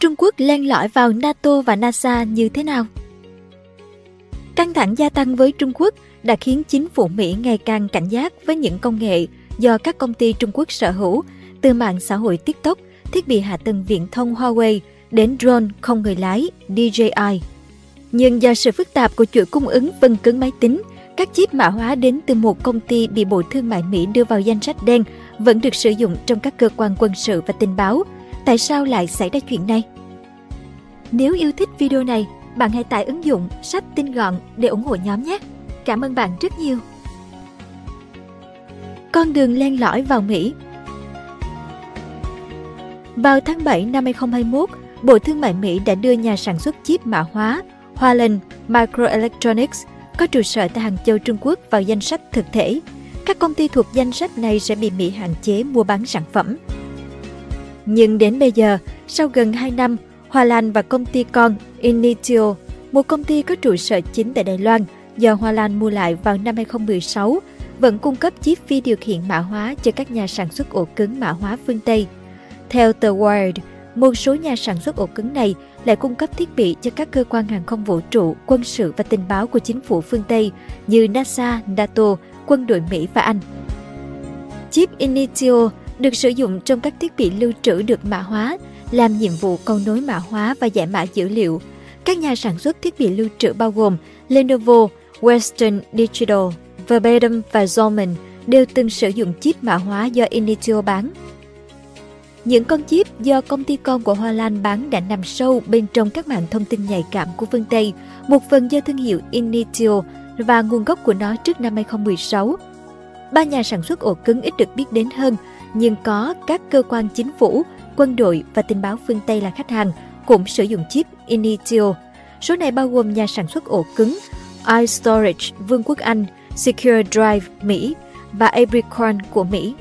Trung Quốc len lỏi vào NATO và NASA như thế nào? Căng thẳng gia tăng với Trung Quốc đã khiến chính phủ Mỹ ngày càng cảnh giác với những công nghệ do các công ty Trung Quốc sở hữu, từ mạng xã hội TikTok, thiết bị hạ tầng viễn thông Huawei đến drone không người lái DJI. Nhưng do sự phức tạp của chuỗi cung ứng phần cứng máy tính, các chip mã hóa đến từ một công ty bị Bộ Thương mại Mỹ đưa vào danh sách đen vẫn được sử dụng trong các cơ quan quân sự và tình báo. Tại sao lại xảy ra chuyện này? Nếu yêu thích video này, bạn hãy tải ứng dụng sách tin gọn để ủng hộ nhóm nhé. Cảm ơn bạn rất nhiều. Con đường len lỏi vào Mỹ Vào tháng 7 năm 2021, Bộ Thương mại Mỹ đã đưa nhà sản xuất chip mã hóa Hualen Microelectronics có trụ sở tại Hàng Châu, Trung Quốc vào danh sách thực thể. Các công ty thuộc danh sách này sẽ bị Mỹ hạn chế mua bán sản phẩm. Nhưng đến bây giờ, sau gần 2 năm, Hoa Lan và công ty con Initio, một công ty có trụ sở chính tại Đài Loan, do Hoa Lan mua lại vào năm 2016, vẫn cung cấp chip vi điều khiển mã hóa cho các nhà sản xuất ổ cứng mã hóa phương Tây. Theo The Wired, một số nhà sản xuất ổ cứng này lại cung cấp thiết bị cho các cơ quan hàng không vũ trụ, quân sự và tình báo của chính phủ phương Tây như NASA, NATO, quân đội Mỹ và Anh. Chip Initio được sử dụng trong các thiết bị lưu trữ được mã hóa, làm nhiệm vụ cầu nối mã hóa và giải mã dữ liệu. Các nhà sản xuất thiết bị lưu trữ bao gồm Lenovo, Western Digital, Verbatim và Zollman đều từng sử dụng chip mã hóa do Initio bán. Những con chip do công ty con của Hoa Lan bán đã nằm sâu bên trong các mạng thông tin nhạy cảm của phương Tây, một phần do thương hiệu Initio và nguồn gốc của nó trước năm 2016. Ba nhà sản xuất ổ cứng ít được biết đến hơn, nhưng có các cơ quan chính phủ, quân đội và tình báo phương Tây là khách hàng cũng sử dụng chip Initio. Số này bao gồm nhà sản xuất ổ cứng iStorage Vương quốc Anh, Secure Drive Mỹ và Abricorn của Mỹ.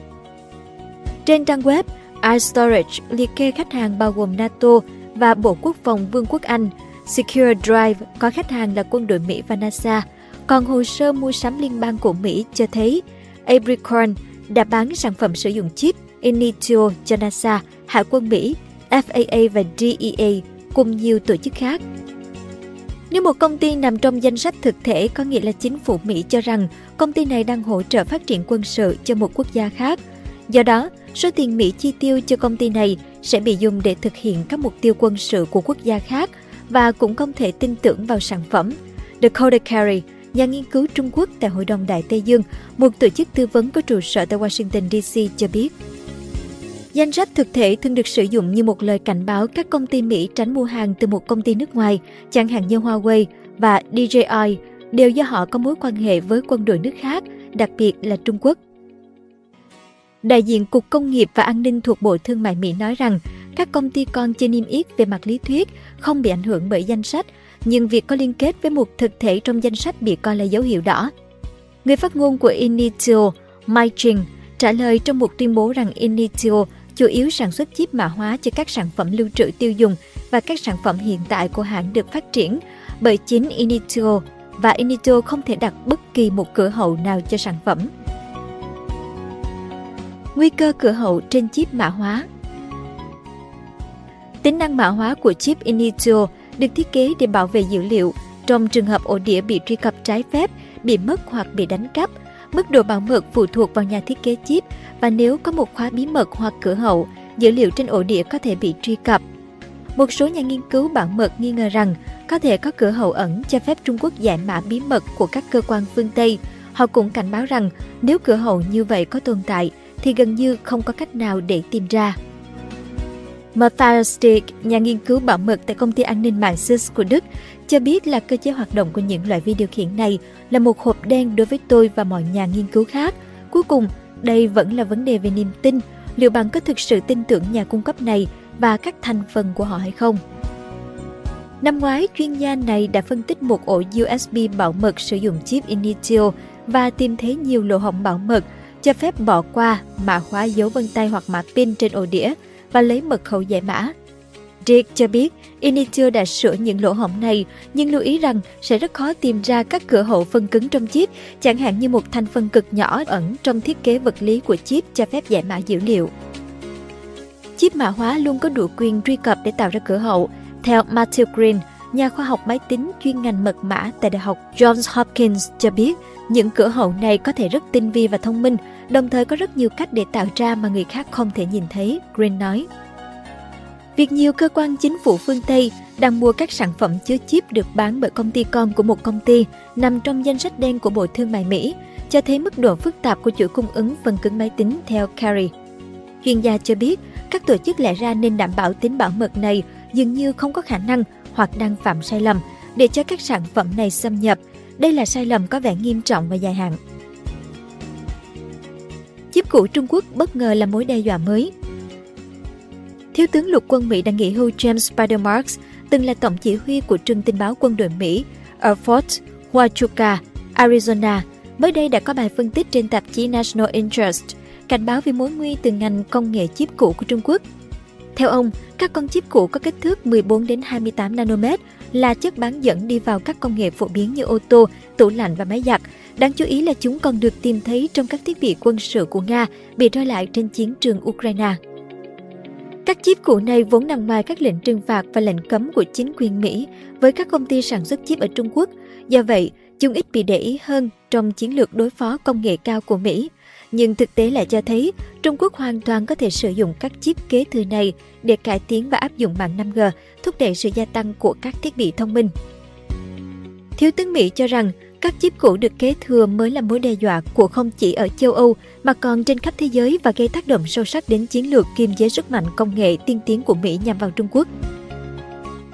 Trên trang web, iStorage liệt kê khách hàng bao gồm NATO và Bộ Quốc phòng Vương quốc Anh. Secure Drive có khách hàng là quân đội Mỹ và NASA. Còn hồ sơ mua sắm liên bang của Mỹ cho thấy Abricorn đã bán sản phẩm sử dụng chip Initio cho NASA, Hải quân Mỹ, FAA và DEA cùng nhiều tổ chức khác. Nếu một công ty nằm trong danh sách thực thể có nghĩa là chính phủ Mỹ cho rằng công ty này đang hỗ trợ phát triển quân sự cho một quốc gia khác. Do đó, số tiền Mỹ chi tiêu cho công ty này sẽ bị dùng để thực hiện các mục tiêu quân sự của quốc gia khác và cũng không thể tin tưởng vào sản phẩm. Dakota Carey, nhà nghiên cứu Trung Quốc tại Hội đồng Đại Tây Dương, một tổ chức tư vấn có trụ sở tại Washington DC cho biết. Danh sách thực thể thường được sử dụng như một lời cảnh báo các công ty Mỹ tránh mua hàng từ một công ty nước ngoài, chẳng hạn như Huawei và DJI, đều do họ có mối quan hệ với quân đội nước khác, đặc biệt là Trung Quốc. Đại diện Cục Công nghiệp và An ninh thuộc Bộ Thương mại Mỹ nói rằng các công ty con trên niêm yết về mặt lý thuyết không bị ảnh hưởng bởi danh sách, nhưng việc có liên kết với một thực thể trong danh sách bị coi là dấu hiệu đỏ. Người phát ngôn của Initio, Mai Ching, trả lời trong một tuyên bố rằng Initio chủ yếu sản xuất chip mã hóa cho các sản phẩm lưu trữ tiêu dùng và các sản phẩm hiện tại của hãng được phát triển bởi chính Initio và Initio không thể đặt bất kỳ một cửa hậu nào cho sản phẩm. Nguy cơ cửa hậu trên chip mã hóa Tính năng mã hóa của chip Initio được thiết kế để bảo vệ dữ liệu trong trường hợp ổ đĩa bị truy cập trái phép, bị mất hoặc bị đánh cắp. Mức độ bảo mật phụ thuộc vào nhà thiết kế chip và nếu có một khóa bí mật hoặc cửa hậu, dữ liệu trên ổ đĩa có thể bị truy cập. Một số nhà nghiên cứu bảo mật nghi ngờ rằng có thể có cửa hậu ẩn cho phép Trung Quốc giải mã bí mật của các cơ quan phương Tây. Họ cũng cảnh báo rằng nếu cửa hậu như vậy có tồn tại thì gần như không có cách nào để tìm ra. Matthias Stick, nhà nghiên cứu bảo mật tại công ty an ninh mạng SIS của Đức, cho biết là cơ chế hoạt động của những loại vi điều khiển này là một hộp đen đối với tôi và mọi nhà nghiên cứu khác. Cuối cùng, đây vẫn là vấn đề về niềm tin, liệu bạn có thực sự tin tưởng nhà cung cấp này và các thành phần của họ hay không. Năm ngoái, chuyên gia này đã phân tích một ổ USB bảo mật sử dụng chip Initio và tìm thấy nhiều lỗ hổng bảo mật cho phép bỏ qua mã hóa dấu vân tay hoặc mã pin trên ổ đĩa và lấy mật khẩu giải mã. Dick cho biết Initio đã sửa những lỗ hổng này, nhưng lưu ý rằng sẽ rất khó tìm ra các cửa hậu phân cứng trong chip, chẳng hạn như một thành phần cực nhỏ ẩn trong thiết kế vật lý của chip cho phép giải mã dữ liệu. chip mã hóa luôn có đủ quyền truy cập để tạo ra cửa hậu. Theo Matthew Green, nhà khoa học máy tính chuyên ngành mật mã tại Đại học Johns Hopkins cho biết, những cửa hậu này có thể rất tinh vi và thông minh, đồng thời có rất nhiều cách để tạo ra mà người khác không thể nhìn thấy, Green nói. Việc nhiều cơ quan chính phủ phương Tây đang mua các sản phẩm chứa chip được bán bởi công ty con của một công ty nằm trong danh sách đen của Bộ Thương mại Mỹ, cho thấy mức độ phức tạp của chuỗi cung ứng phần cứng máy tính theo Carey. Chuyên gia cho biết, các tổ chức lẽ ra nên đảm bảo tính bảo mật này dường như không có khả năng hoặc đang phạm sai lầm để cho các sản phẩm này xâm nhập. Đây là sai lầm có vẻ nghiêm trọng và dài hạn. Chip cũ Trung Quốc bất ngờ là mối đe dọa mới. Thiếu tướng lục quân Mỹ đã nghỉ hưu James Spider Marks, từng là tổng chỉ huy của trường tình báo quân đội Mỹ ở Fort Huachuca, Arizona, mới đây đã có bài phân tích trên tạp chí National Interest cảnh báo về mối nguy từ ngành công nghệ chip cũ của Trung Quốc. Theo ông, các con chip cũ có kích thước 14 đến 28 nanomet là chất bán dẫn đi vào các công nghệ phổ biến như ô tô, tủ lạnh và máy giặt. Đáng chú ý là chúng còn được tìm thấy trong các thiết bị quân sự của Nga bị rơi lại trên chiến trường Ukraine. Các chip cũ này vốn nằm ngoài các lệnh trừng phạt và lệnh cấm của chính quyền Mỹ với các công ty sản xuất chip ở Trung Quốc. Do vậy, chúng ít bị để ý hơn trong chiến lược đối phó công nghệ cao của Mỹ. Nhưng thực tế lại cho thấy Trung Quốc hoàn toàn có thể sử dụng các chip kế thừa này để cải tiến và áp dụng mạng 5G, thúc đẩy sự gia tăng của các thiết bị thông minh. Thiếu tướng Mỹ cho rằng các chip cũ được kế thừa mới là mối đe dọa của không chỉ ở châu Âu mà còn trên khắp thế giới và gây tác động sâu sắc đến chiến lược kiềm chế sức mạnh công nghệ tiên tiến của Mỹ nhằm vào Trung Quốc.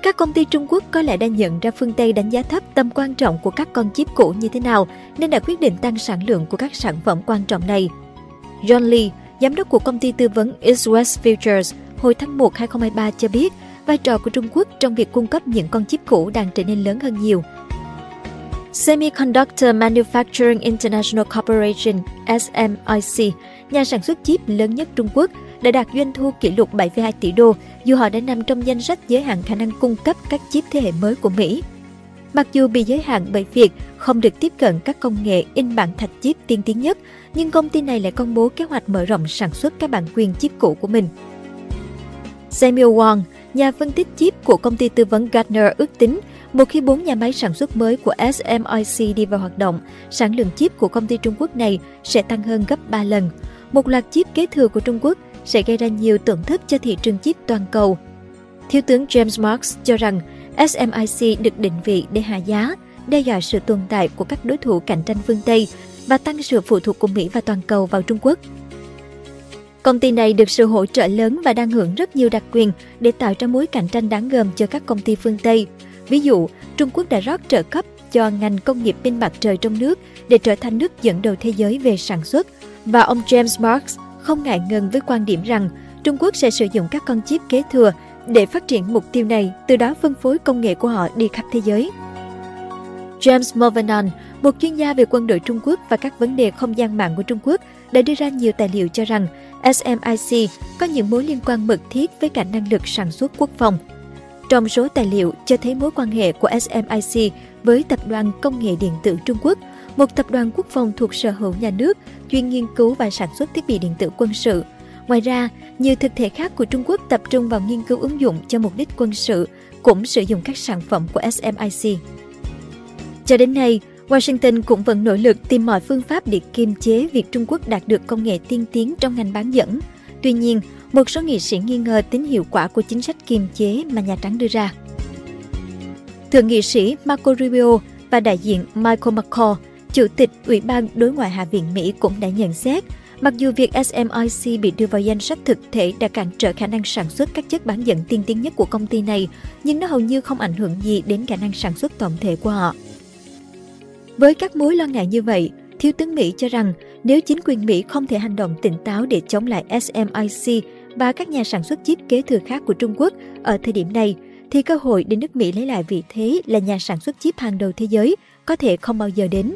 Các công ty Trung Quốc có lẽ đã nhận ra phương Tây đánh giá thấp tầm quan trọng của các con chip cũ như thế nào nên đã quyết định tăng sản lượng của các sản phẩm quan trọng này. John Lee, giám đốc của công ty tư vấn East West Futures, hồi tháng 1 2023 cho biết vai trò của Trung Quốc trong việc cung cấp những con chip cũ đang trở nên lớn hơn nhiều. Semiconductor Manufacturing International Corporation SMIC, nhà sản xuất chip lớn nhất Trung Quốc, đã đạt doanh thu kỷ lục 7,2 tỷ đô dù họ đã nằm trong danh sách giới hạn khả năng cung cấp các chip thế hệ mới của Mỹ. Mặc dù bị giới hạn bởi việc không được tiếp cận các công nghệ in bản thạch chip tiên tiến nhất, nhưng công ty này lại công bố kế hoạch mở rộng sản xuất các bản quyền chip cũ của mình. Samuel Wong, nhà phân tích chip của công ty tư vấn Gartner ước tính một khi bốn nhà máy sản xuất mới của SMIC đi vào hoạt động, sản lượng chip của công ty Trung Quốc này sẽ tăng hơn gấp 3 lần. Một loạt chip kế thừa của Trung Quốc sẽ gây ra nhiều tổn thất cho thị trường chip toàn cầu. Thiếu tướng James Marks cho rằng SMIC được định vị để hạ giá, đe dọa sự tồn tại của các đối thủ cạnh tranh phương Tây và tăng sự phụ thuộc của Mỹ và toàn cầu vào Trung Quốc. Công ty này được sự hỗ trợ lớn và đang hưởng rất nhiều đặc quyền để tạo ra mối cạnh tranh đáng gờm cho các công ty phương Tây. Ví dụ, Trung Quốc đã rót trợ cấp cho ngành công nghiệp pin mặt trời trong nước để trở thành nước dẫn đầu thế giới về sản xuất. Và ông James Marks không ngại ngần với quan điểm rằng Trung Quốc sẽ sử dụng các con chip kế thừa để phát triển mục tiêu này, từ đó phân phối công nghệ của họ đi khắp thế giới. James Movenon, một chuyên gia về quân đội Trung Quốc và các vấn đề không gian mạng của Trung Quốc, đã đưa ra nhiều tài liệu cho rằng SMIC có những mối liên quan mật thiết với cả năng lực sản xuất quốc phòng. Trong số tài liệu cho thấy mối quan hệ của SMIC với Tập đoàn Công nghệ Điện tử Trung Quốc, một tập đoàn quốc phòng thuộc sở hữu nhà nước chuyên nghiên cứu và sản xuất thiết bị điện tử quân sự. Ngoài ra, nhiều thực thể khác của Trung Quốc tập trung vào nghiên cứu ứng dụng cho mục đích quân sự, cũng sử dụng các sản phẩm của SMIC. Cho đến nay, Washington cũng vẫn nỗ lực tìm mọi phương pháp để kiềm chế việc Trung Quốc đạt được công nghệ tiên tiến trong ngành bán dẫn. Tuy nhiên, một số nghị sĩ nghi ngờ tính hiệu quả của chính sách kiềm chế mà Nhà Trắng đưa ra. Thượng nghị sĩ Marco Rubio và đại diện Michael McCall, Chủ tịch Ủy ban Đối ngoại Hạ viện Mỹ cũng đã nhận xét, mặc dù việc SMIC bị đưa vào danh sách thực thể đã cản trở khả năng sản xuất các chất bán dẫn tiên tiến nhất của công ty này, nhưng nó hầu như không ảnh hưởng gì đến khả năng sản xuất tổng thể của họ. Với các mối lo ngại như vậy, Thiếu tướng Mỹ cho rằng nếu chính quyền Mỹ không thể hành động tỉnh táo để chống lại SMIC và các nhà sản xuất chip kế thừa khác của Trung Quốc ở thời điểm này, thì cơ hội để nước Mỹ lấy lại vị thế là nhà sản xuất chip hàng đầu thế giới có thể không bao giờ đến.